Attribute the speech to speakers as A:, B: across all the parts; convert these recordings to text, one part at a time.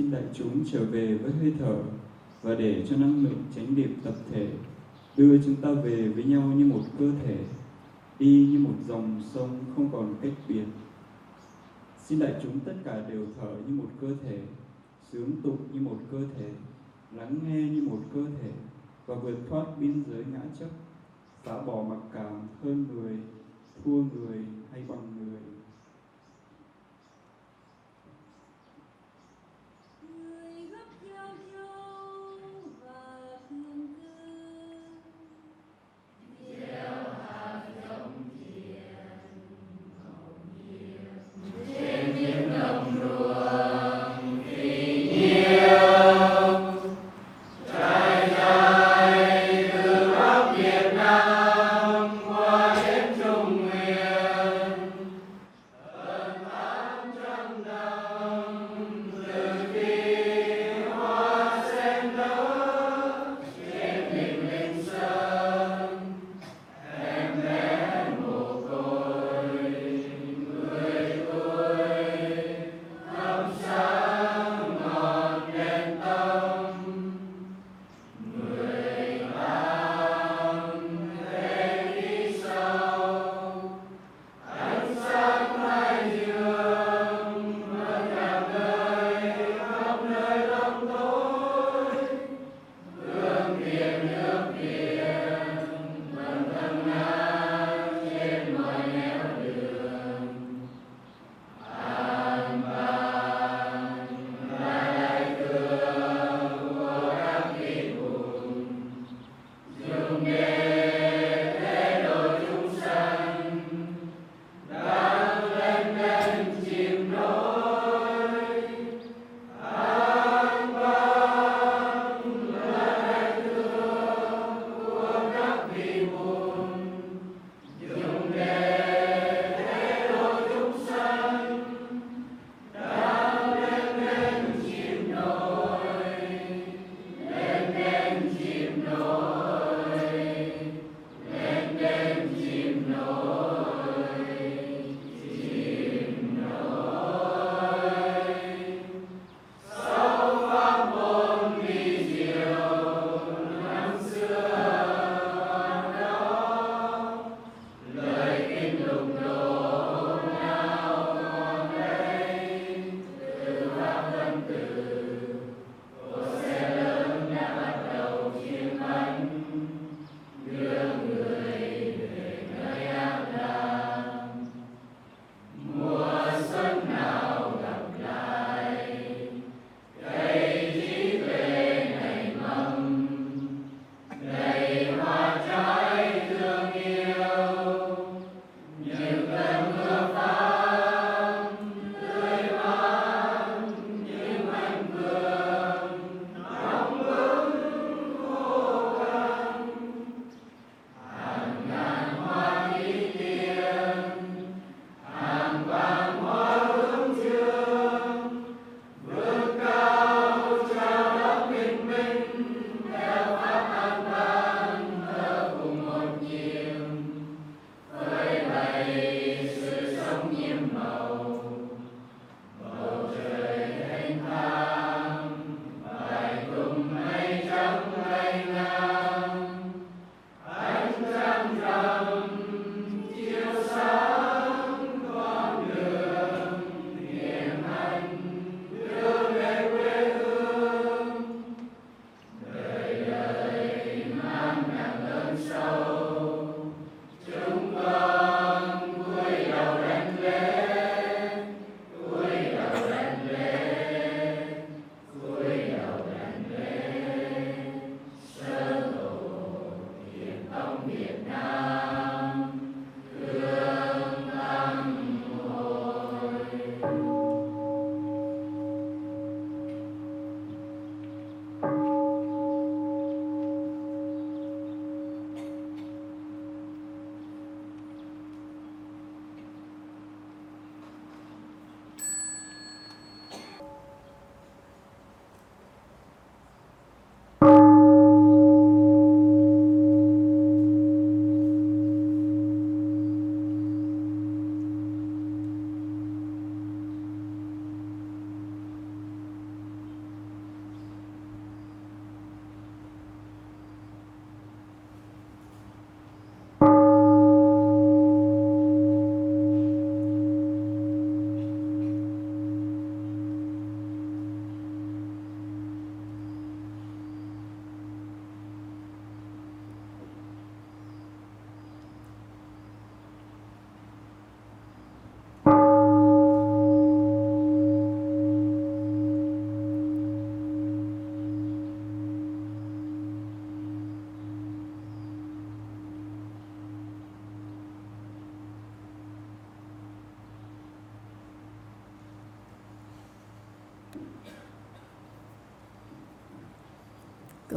A: Xin đại chúng trở về với hơi thở và để cho năng lượng chánh niệm tập thể đưa chúng ta về với nhau như một cơ thể, đi như một dòng sông không còn cách biệt. Xin đại chúng tất cả đều thở như một cơ thể, sướng tụng như một cơ thể, lắng nghe như một cơ thể và vượt thoát biên giới ngã chấp, phá bỏ mặc cảm hơn người, thua người hay bằng người.
B: người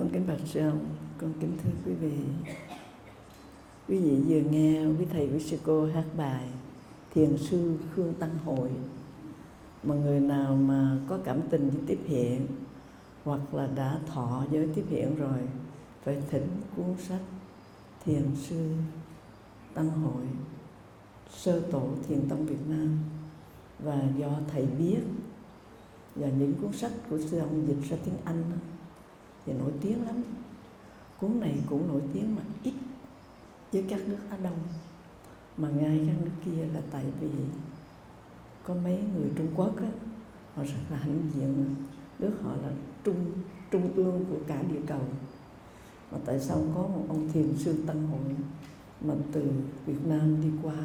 C: con kính bạch sư ông, con kính thưa quý vị. Quý vị vừa nghe quý thầy quý sư cô hát bài Thiền sư Khương Tăng Hội mà người nào mà có cảm tình với tiếp hiện hoặc là đã thọ với tiếp hiện rồi phải thỉnh cuốn sách Thiền sư Tăng Hội sơ tổ thiền tông Việt Nam và do thầy viết và những cuốn sách của sư ông dịch ra tiếng Anh đó, thì nổi tiếng lắm. Cuốn này cũng nổi tiếng mà ít với các nước Á Đông. Mà ngay các nước kia là tại vì có mấy người Trung Quốc á, họ rất là hãnh diện. Nước họ là trung trung ương của cả địa cầu. Mà tại sao có một ông thiền sư Tăng Hội mà từ Việt Nam đi qua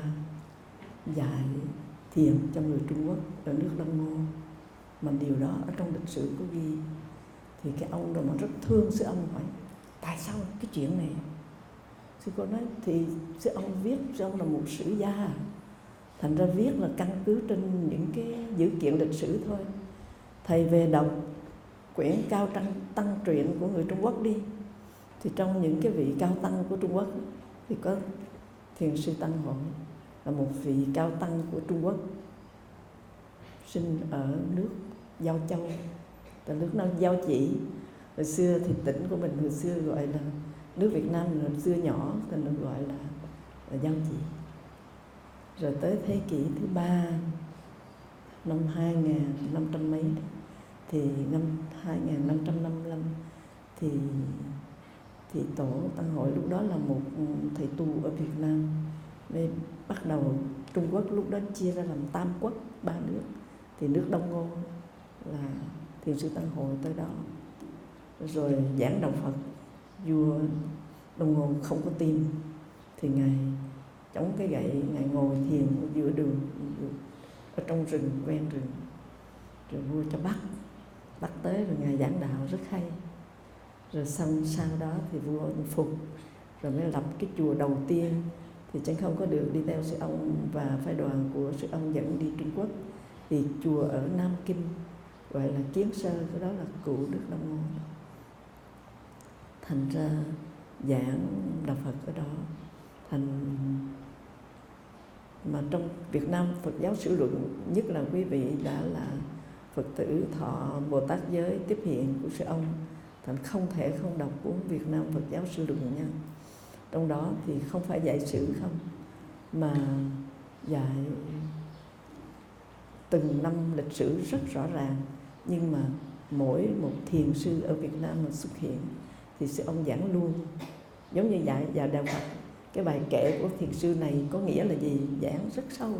C: dạy thiền cho người Trung Quốc ở nước Đông Ngô? Mà điều đó ở trong lịch sử có ghi thì cái ông đó mà rất thương sư ông hỏi, tại sao cái chuyện này? Sư cô nói, thì sư ông viết, sư ông là một sử gia, thành ra viết là căn cứ trên những cái dữ kiện lịch sử thôi. Thầy về đọc quyển cao tăng tăng truyện của người Trung Quốc đi. Thì trong những cái vị cao tăng của Trung Quốc thì có thiền sư Tăng Hội là một vị cao tăng của Trung Quốc, sinh ở nước Giao Châu và nước nó Giao Chỉ. Hồi xưa thì tỉnh của mình hồi xưa gọi là nước Việt Nam hồi xưa nhỏ thì nó gọi là, là Giao Chỉ. Rồi tới thế kỷ thứ ba năm 2500 mấy thì năm 2555 thì thì tổ tăng hội lúc đó là một thầy tu ở Việt Nam. Nên bắt đầu Trung Quốc lúc đó chia ra làm tam quốc ba nước. Thì nước Đông Ngô là thiền sư tăng hội tới đó. Rồi giảng đạo Phật, vua Đông Ngô không có tim thì ngài chống cái gậy, ngài ngồi thiền ở giữa đường, ở trong rừng, ven rừng. Rồi vua cho bắt bắt tới rồi ngài giảng đạo rất hay. Rồi xong sau đó thì vua phục, rồi mới lập cái chùa đầu tiên. Thì chẳng không có được đi theo sư ông và phái đoàn của sư ông dẫn đi Trung Quốc. Thì chùa ở Nam Kinh gọi là Kiến Sơ, cái đó là cụ Đức Đông Ngô thành ra giảng đạo Phật ở đó, thành mà trong Việt Nam Phật giáo sử luận nhất là quý vị đã là Phật tử thọ Bồ Tát giới tiếp hiện của sư ông, thành không thể không đọc cuốn Việt Nam Phật giáo sử luận nha. Trong đó thì không phải dạy sử không, mà dạy từng năm lịch sử rất rõ ràng nhưng mà mỗi một thiền sư ở Việt Nam mà xuất hiện thì sư ông giảng luôn. Giống như dạy vào đạo Phật cái bài kệ của thiền sư này có nghĩa là gì? Giảng rất sâu.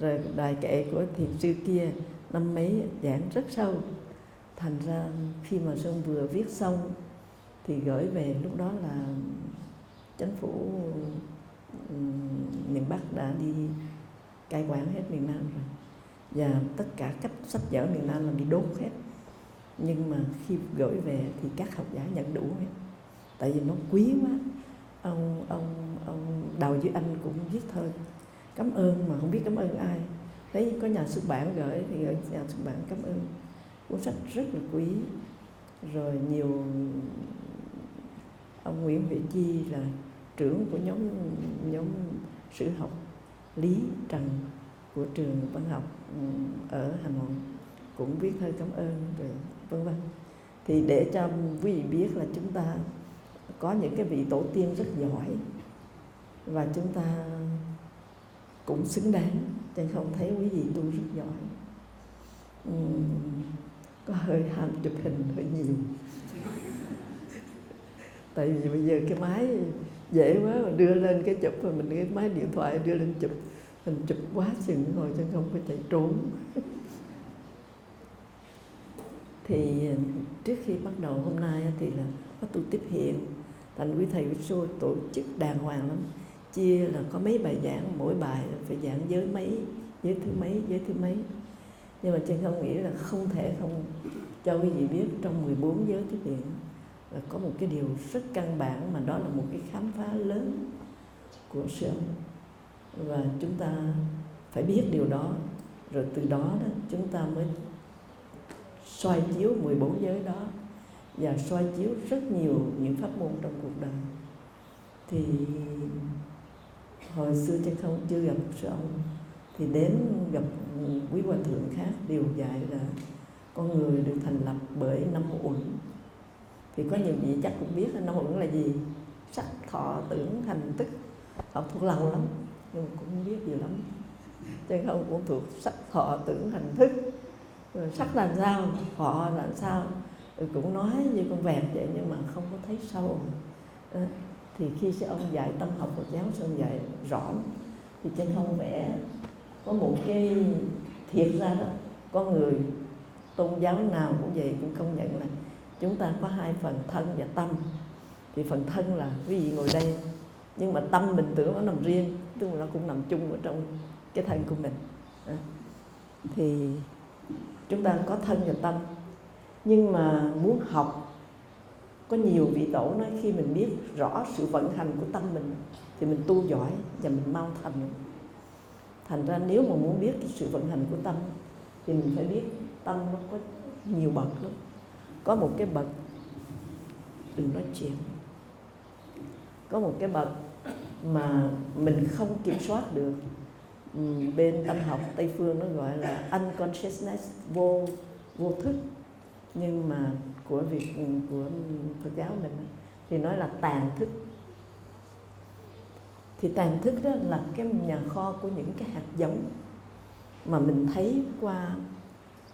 C: Rồi bài kệ của thiền sư kia, năm mấy, giảng rất sâu. Thành ra khi mà sơn vừa viết xong thì gửi về, lúc đó là chính phủ miền Bắc đã đi cai quản hết miền Nam rồi. Và tất cả cấp sách vở miền Nam là bị đốt hết. Nhưng mà khi gửi về thì các học giả nhận đủ hết. Tại vì nó quý quá. Ông ông ông đào duy anh cũng viết thơ. Cảm ơn mà không biết cảm ơn ai. Thấy có nhà xuất bản gửi thì gửi nhà xuất bản cảm ơn. Cuốn sách rất là quý. Rồi nhiều ông Nguyễn Huệ Chi là trưởng của nhóm nhóm sử học Lý Trần của trường văn học ở Hà Nội cũng viết hơi cảm ơn rồi vân vân. Thì để cho quý vị biết là chúng ta có những cái vị tổ tiên rất giỏi và chúng ta cũng xứng đáng chứ không thấy quý vị tu rất giỏi. Uhm, có hơi ham chụp hình hơi nhiều. Tại vì bây giờ cái máy dễ quá mà đưa lên cái chụp rồi mình cái máy điện thoại đưa lên chụp mình chụp quá chừng rồi chứ không có chạy trốn. Thì ờ, trước khi bắt đầu hôm nay thì là có tu tiếp hiện. Thành quý thầy quý sư tổ chức đàng hoàng lắm. Chia là có mấy bài giảng, mỗi bài phải giảng giới mấy, giới thứ mấy, giới thứ mấy. Nhưng mà trên không nghĩ là không thể không cho quý vị biết trong 14 giới tiếp hiện là có một cái điều rất căn bản mà đó là một cái khám phá lớn của sư ông và chúng ta phải biết điều đó. Rồi từ đó đó, chúng ta mới soi chiếu 14 giới đó và soi chiếu rất nhiều những pháp môn trong cuộc đời. Thì hồi xưa chân không, chưa gặp sư ông. Thì đến gặp quý hòa thượng khác, điều dạy là con người được thành lập bởi năm uẩn. Thì có nhiều vị chắc cũng biết năm uẩn là gì? Sắc, thọ, tưởng hành tức. Học thuộc lòng lắm nhưng cũng biết gì lắm. Chứ không cũng thuộc sắc thọ tưởng hành thức. Rồi sắc làm sao họ làm sao. Rồi cũng nói như con vẹt vậy nhưng mà không có thấy sâu. À, thì khi sư ông dạy tâm học Phật giáo sư ông dạy rõ thì trên không vẽ có một cái thiệt ra đó. Con người tôn giáo nào cũng vậy cũng công nhận là chúng ta có hai phần thân và tâm. Thì phần thân là quý vị ngồi đây nhưng mà tâm mình tưởng nó nằm riêng tức là nó cũng nằm chung ở trong cái thân của mình. À, thì chúng ta có thân và tâm. Nhưng mà muốn học, có nhiều vị tổ nói khi mình biết rõ sự vận hành của tâm mình, thì mình tu giỏi và mình mau thành. Thành ra nếu mà muốn biết cái sự vận hành của tâm, thì mình phải biết tâm nó có nhiều bậc lắm. Có một cái bậc đừng nói chuyện. Có một cái bậc mà mình không kiểm soát được. Ừ, bên tâm học tây phương nó gọi là unconsciousness, vô vô thức. Nhưng mà của việc ừ, của Phật giáo mình thì nói là tàn thức. Thì tàn thức đó là cái nhà kho của những cái hạt giống mà mình thấy qua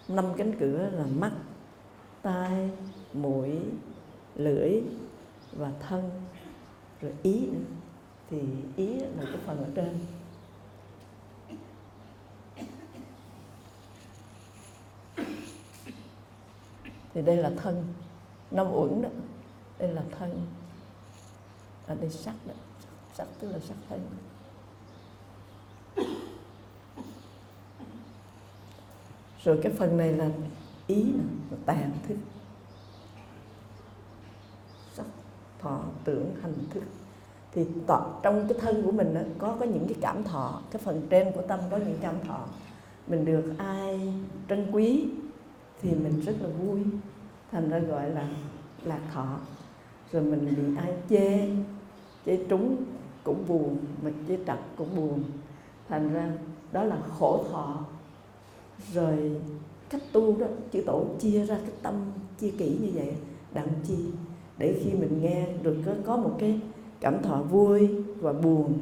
C: năm cánh cửa là mắt, tai, mũi, lưỡi và thân, rồi ý nữa thì ý là cái phần ở trên. Thì đây là thân. Năm uẩn đó. Đây là thân. Ở đây sắc đó. Sắc tức là sắc thân. Rồi cái phần này là ý nè, là tàn thức. Sắc thọ tưởng hành thức thì tọ, trong cái thân của mình đó, có có những cái cảm thọ cái phần trên của tâm có những cảm thọ. Mình được ai trân quý thì mình rất là vui. Thành ra gọi là lạc thọ. Rồi mình bị ai chê chê trúng cũng buồn mà chê trật cũng buồn. Thành ra đó là khổ thọ. Rồi cách tu đó chữ tổ chia ra cái tâm chia kỹ như vậy đặng chi. Để khi mình nghe được có, có một cái cảm thọ vui và buồn.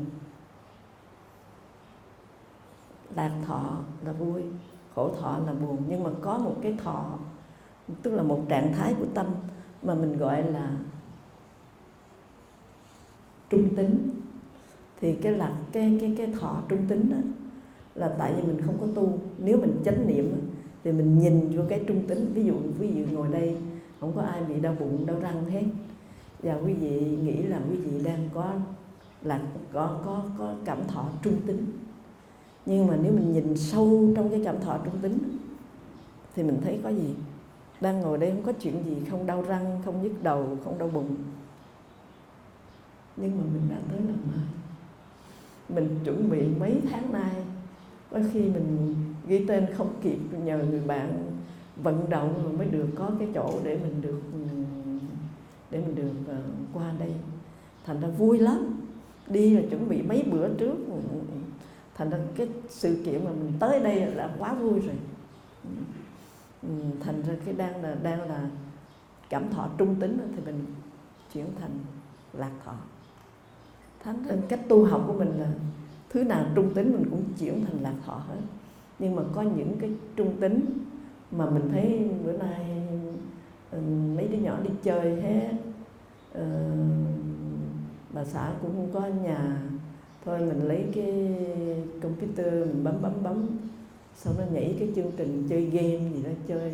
C: Lạc thọ là vui khổ thọ là buồn. Nhưng mà có một cái thọ tức là một trạng thái của tâm mà mình gọi là trung tính. Thì cái lạc, cái cái cái thọ trung tính đó là tại vì mình không có tu. Nếu mình chánh niệm thì mình nhìn vô cái trung tính. Ví dụ ví dụ ngồi đây không có ai bị đau bụng đau răng hết và quý vị nghĩ là quý vị đang có là có có có cảm thọ trung tính. Nhưng mà nếu mình nhìn sâu trong cái cảm thọ trung tính, thì mình thấy có gì? Đang ngồi đây không có chuyện gì, không đau răng, không nhức đầu, không đau bụng. Nhưng mà mình đã tới lần mai mình chuẩn bị mấy tháng nay. Có khi mình ghi tên không kịp, nhờ người bạn vận động rồi mới được có cái chỗ để mình được ừ, để mình được uh, qua đây. Thành ra vui lắm. Đi là chuẩn bị mấy bữa trước. Thành ra cái sự kiện mà mình tới đây là quá vui rồi. Ừ, thành ra cái đang là đang là cảm thọ trung tính thì mình chuyển thành lạc thọ. Thành ra cách tu học của mình là thứ nào trung tính mình cũng chuyển thành lạc thọ hết. Nhưng mà có những cái trung tính mà mình thấy bữa nay Ừ, mấy đứa nhỏ đi chơi hết. Ờ, bà xã cũng không có nhà. Thôi mình lấy cái computer mình bấm bấm bấm. Sau đó nhảy cái chương trình chơi game gì đó, chơi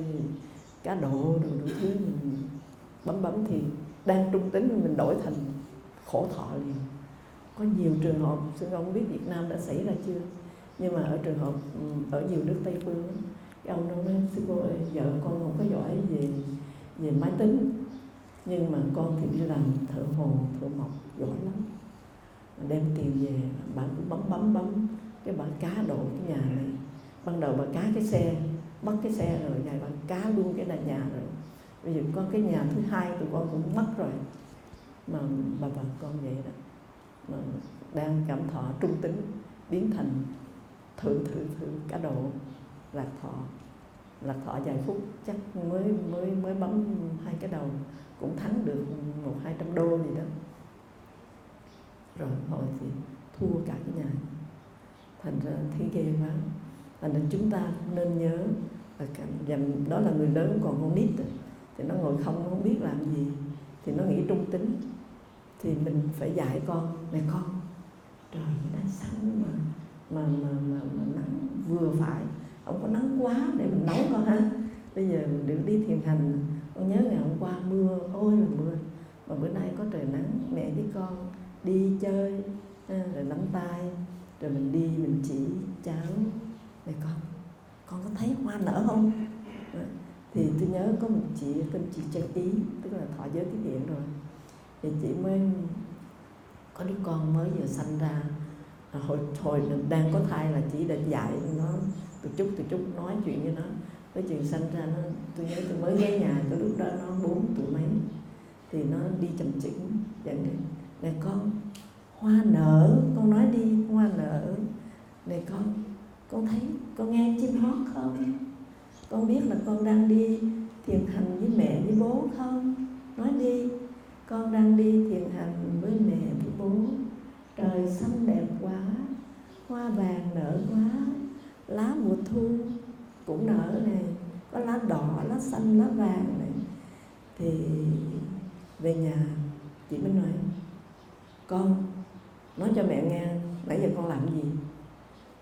C: cá độ đồ đủ thứ mình bấm bấm thì đang trung tính mình đổi thành khổ thọ liền. Có nhiều trường hợp sư ông biết Việt Nam đã xảy ra chưa? Nhưng mà ở trường hợp ừ, ở nhiều nước Tây phương cái ông đó nói, sư cô ơi, vợ con không có giỏi gì về máy tính, nhưng mà con thì đi làm thợ hồ, thợ mộc, giỏi lắm. Đem tiền về, bà cũng bấm bấm bấm. Cái bà cá độ cái nhà này. Ban đầu bà cá cái xe bắt cái xe rồi này bà cá luôn cái nhà rồi. Bây giờ con cái nhà thứ hai tụi con cũng mất rồi. Mà bà bà con vậy đó. Mà đang cảm thọ trung tính, biến thành thử thử thử cá độ, lạc thọ là thọ vài phút chắc mới mới mới bấm hai cái đầu cũng thắng được một hai trăm đô gì đó. Rồi hồi thì thua cả cái nhà. Thành ra thấy ghê quá. Thành ra chúng ta nên nhớ là cả, dành đó là người lớn còn con nít thì nó ngồi không nó không biết làm gì thì nó nghĩ trung tính thì mình phải dạy con này con trời nó sáng mà mà mà mà, mà nắng vừa phải không có nắng quá, để mình nấu con ha. Bây giờ mình được đi thiền hành. Con nhớ ngày hôm qua mưa, ôi là mưa. Mà bữa nay có trời nắng, mẹ với con đi chơi rồi nắm tay rồi mình đi, mình chỉ cháu này con. Con có thấy hoa nở không? Thì tôi nhớ có một chị, tên chị Trang Ý, tức là thọ giới tiếp điện rồi. Thì chị mới có đứa con mới vừa sanh ra. Hồi hồi đang có thai là chị đã dạy nó từ chút từ chút nói chuyện với nó. Cái chuyện sanh ra nó, tôi nhớ tôi mới ghé nhà tôi lúc đó nó bốn tuổi mấy. Thì nó đi chậm chững dẫn đến này con, hoa nở, con nói đi, hoa nở. Này con con thấy, con nghe chim hót không? Con biết là con đang đi thiền hành với mẹ, với bố không? Nói đi, con đang đi thiền hành với mẹ, với bố. Trời xanh đẹp quá, hoa vàng nở quá lá mùa thu cũng nở này có lá đỏ lá xanh lá vàng này. Thì về nhà chị mới nói con nói cho mẹ nghe nãy giờ con làm gì?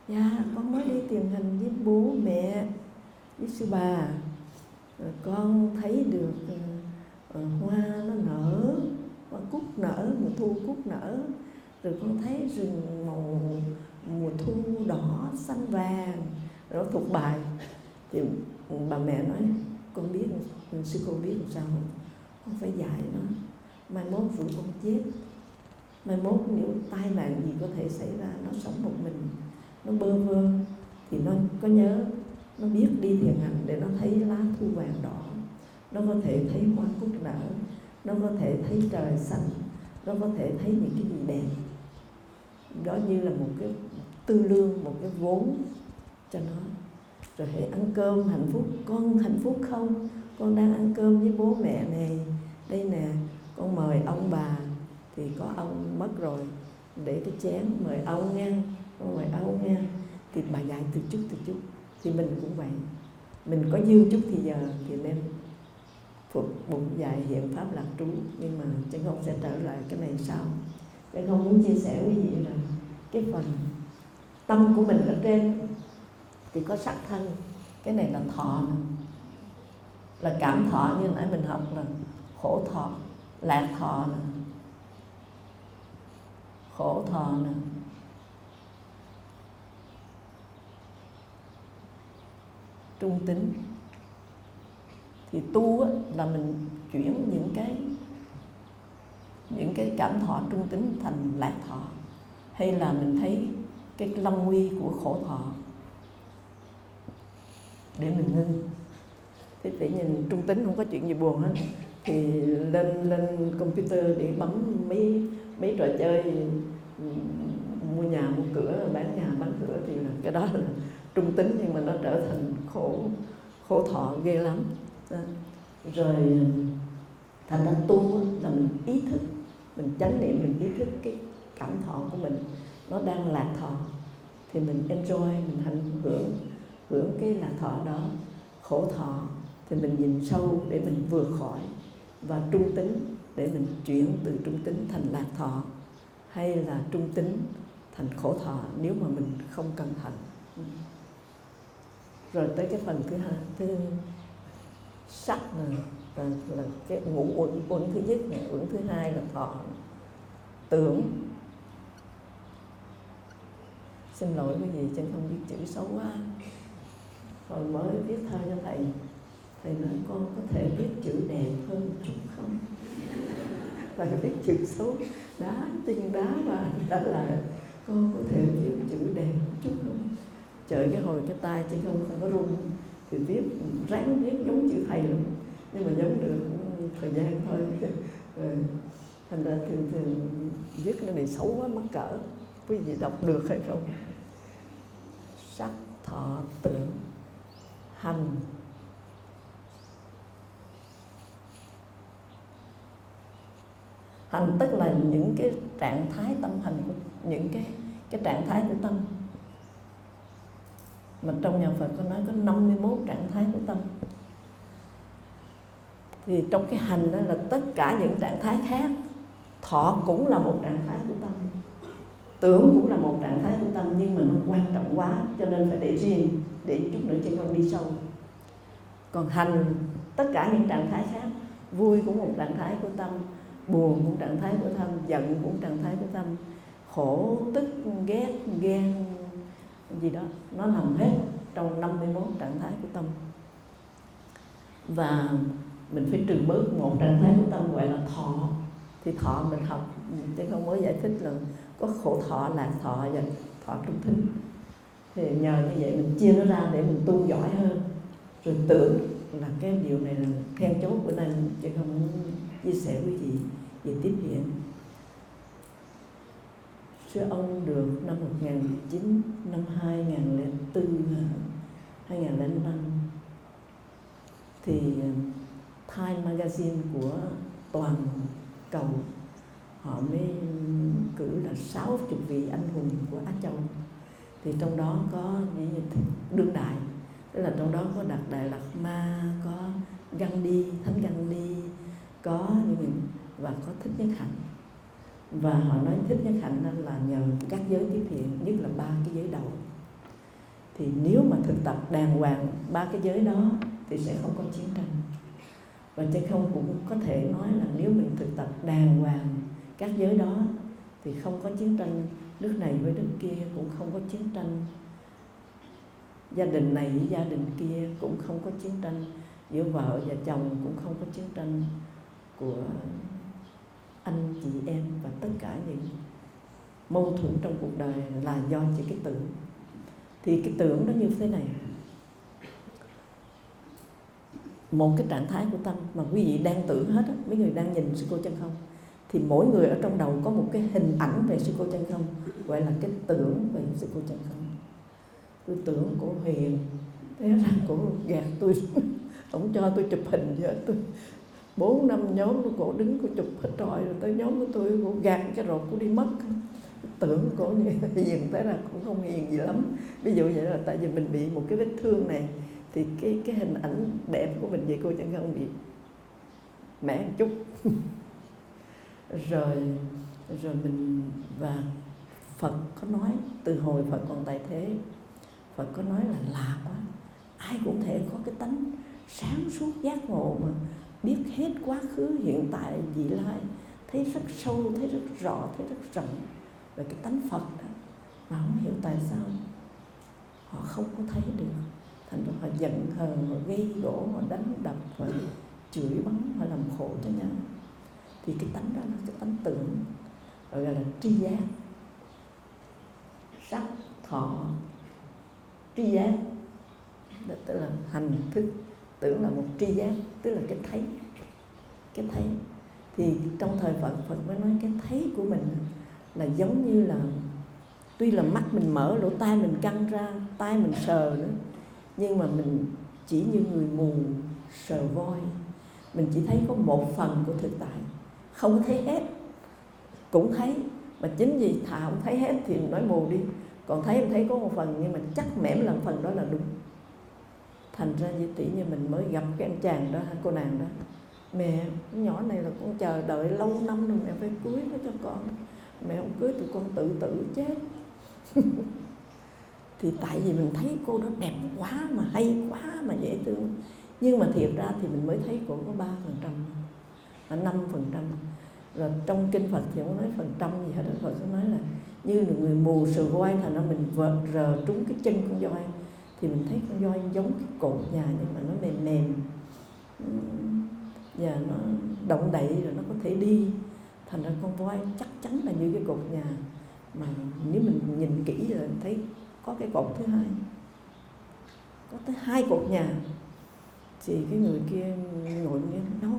C: Dạ con mới đi tìm hình với bố mẹ với sư bà. Rồi con thấy được uh, hoa nó nở hoa cúc nở mùa thu cúc nở. Rồi con thấy rừng màu mùa thu đỏ, xanh vàng rồi nó thuộc bài. Thì bà mẹ nói, con biết sư cô biết làm sao không? Con phải dạy nó. Mai mốt phụ con chết. Mai mốt nếu tai nạn gì có thể xảy ra, nó sống một mình, nó bơ vơ. Thì nó có nhớ, nó biết đi thiền hành để nó thấy lá thu vàng đỏ. Nó có thể thấy hoa cúc nở. Nó có thể thấy trời xanh. Nó có thể thấy những cái gì đẹp đó như là một cái tư lương một cái vốn cho nó. Rồi hãy ăn cơm hạnh phúc. Con hạnh phúc không? Con đang ăn cơm với bố mẹ này. Đây nè con mời ông bà. Thì có ông mất rồi. Để cái chén mời ông nha, con mời ông nha, thì bà dạy từ chút từ chút thì mình cũng vậy. Mình có dư chút thì giờ thì nên phục bụng dạy hiện pháp lạc trú. Nhưng mà chân không sẽ trở lại cái này sau để không muốn chia sẻ với gì là cái phần tâm của mình ở trên. Thì có sắc thân. Cái này là thọ là cảm thọ như nãy mình học là khổ thọ lạc thọ nè. Khổ thọ nè, trung tính. Thì tu là mình chuyển những cái những cái cảm thọ trung tính thành lạc thọ, hay là mình thấy cái lâm nguy của khổ thọ để mình ngưng. Thế tự nhìn trung tính không có chuyện gì buồn hết. Thì lên lên computer để bấm mấy mấy trò chơi, mua nhà, mua cửa, bán nhà, bán cửa thì là cái đó là trung tính, nhưng mà nó trở thành khổ khổ thọ ghê lắm. Rồi, thành ra tu là mình ý thức mình chánh niệm, mình ý thức cái cảm thọ của mình, nó đang lạc thọ. Thì mình enjoy, mình hạnh hưởng hưởng cái lạc thọ đó, khổ thọ. Thì mình nhìn sâu để mình vượt khỏi và trung tính để mình chuyển từ trung tính thành lạc thọ, hay là trung tính thành khổ thọ nếu mà mình không cẩn thận. Rồi tới cái phần thứ hai, thứ sắc này là, là cái ngũ uẩn uẩn thứ nhất này uẩn thứ hai là thọ. Tưởng. Xin lỗi cái gì chân không biết chữ xấu quá. Hồi mới viết thơ cho thầy thầy nói con có thể viết chữ đẹp hơn một chút không? Thầy viết chữ xấu. Đá tinh đá và đã là con có thể viết chữ đẹp một chút không? Trời cái hồi cái tay chân không không có run thì viết ráng viết giống chữ thầy luôn nhưng mà giống được thời gian thôi. Thành ra thường thường viết cái này xấu quá, mắc cỡ. Quý vị đọc được hay không? Sắc thọ tưởng hành. Hành tức là những cái trạng thái tâm hành của, những cái cái trạng thái của tâm. Mà trong nhà Phật có nói có 51 trạng thái của tâm thì trong cái hành đó là tất cả những trạng thái khác, thọ cũng là một trạng thái của tâm, tưởng cũng là một trạng thái của tâm, nhưng mà nó quan trọng quá, cho nên phải để riêng, để chút nữa cho con đi sâu. Còn hành, tất cả những trạng thái khác, vui cũng một trạng thái của tâm, buồn cũng trạng thái của tâm, giận cũng trạng thái của tâm, khổ, tức, ghét, ghen, gì đó, nó nằm hết trong 51 trạng thái của tâm. Và mình phải trừ bớt một trạng thái của tâm gọi là thọ. Thì thọ mình học, chứ không mới giải thích là có khổ thọ, lạc thọ và thọ trung thính thì nhờ như vậy mình chia nó ra để mình tu giỏi hơn. Rồi tưởng là cái điều này là then chốt của nên, chứ không muốn chia sẻ với chị về tiếp hiện sư ông được năm 1900 năm 2004 2005 thì Time Magazine của toàn cầu. Họ mới cử là 60 vị anh hùng của Á Châu. Thì trong đó có những đương đại. Tức là trong đó có Đạt Đại Lạt Ma, có Gandhi, Thánh Gandhi, có những và có Thích Nhất Hạnh. Và họ nói Thích Nhất Hạnh là nhờ các giới tiếp hiện, nhất là ba cái giới đầu. Thì nếu mà thực tập đàng hoàng ba cái giới đó thì sẽ không có chiến tranh và trên không cũng có thể nói là nếu mình thực tập đàng hoàng các giới đó, thì không có chiến tranh nước này với nước kia, cũng không có chiến tranh gia đình này với gia đình kia, cũng không có chiến tranh giữa vợ và chồng, cũng không có chiến tranh của anh chị em và tất cả những mâu thuẫn trong cuộc đời là do chỉ cái tưởng. Thì cái tưởng nó như thế này một cái trạng thái của tâm mà quý vị đang tưởng hết á, mấy người đang nhìn sư cô chân không thì mỗi người ở trong đầu có một cái hình ảnh về sư cô chân không gọi là cái tưởng về sư cô chân không. Tôi tưởng của hiền thế ra cổ gạt tôi không cho tôi chụp hình vậy, tôi bốn năm nhóm của cổ đứng cổ chụp hết trọi rồi tới nhóm của tôi cổ gạt cái rột cổ đi mất. Tưởng cổ như hiền thế là cũng không hiền gì lắm. Ví dụ vậy là tại vì mình bị một cái vết thương này thì cái cái hình ảnh đẹp của mình vậy cô chẳng không bị mẻ một chút. Rồi rồi mình, và Phật có nói từ hồi Phật còn tại thế. Phật có nói là lạ quá. Ai cũng thể có cái tánh sáng suốt giác ngộ mà biết hết quá khứ, hiện tại, vị lai. Thấy rất sâu, thấy rất rõ, thấy rất rộng về cái tánh Phật đó. Mà không hiểu tại sao họ không có thấy được thành ra họ giận hờn họ gây gỗ họ đánh đập họ chửi bắn họ làm khổ cho nhau thì cái tánh đó là cái tánh tưởng, gọi là tri giác. Sắc, thọ, tri giác. Đó, tức là hành thức, tưởng là một tri giác, tức là cái thấy cái thấy. Thì trong thời Phật Phật mới nói cái thấy của mình là giống như là tuy là mắt mình mở lỗ tai mình căng ra, tai mình sờ nữa nhưng mà mình chỉ như người mù, sờ voi. Mình chỉ thấy có một phần của thực tại. Không thấy hết. Cũng thấy. Mà chính vì thà không thấy hết thì nói mù đi. Còn thấy em thấy có một phần, nhưng mà chắc mẻm là phần đó là đúng. Thành ra như tỷ như mình mới gặp cái anh chàng đó, cô nàng đó. Mẹ con nhỏ này là con chờ đợi lâu năm rồi mẹ phải cưới nó cho con. Mẹ không cưới tụi con tự tử chết. thì tại vì mình thấy cô đó đẹp quá mà hay quá mà dễ thương. Nhưng mà thiệt ra thì mình mới thấy cô có ba phần trăm à, năm phần trăm. Rồi trong kinh Phật thì không nói phần trăm gì hết Phật sẽ nói là như là người mù sờ voi thành ra mình vợt rờ trúng cái chân con voi. Thì mình thấy con voi giống cái cột nhà nhưng mà nó mềm mềm. Và nó động đậy rồi nó có thể đi. Thành ra con voi chắc chắn là như cái cột nhà. Mà nếu mình nhìn kỹ rồi thấy có cái cột thứ hai. Có tới hai cột nhà. Thì cái người kia ngồi nghe nói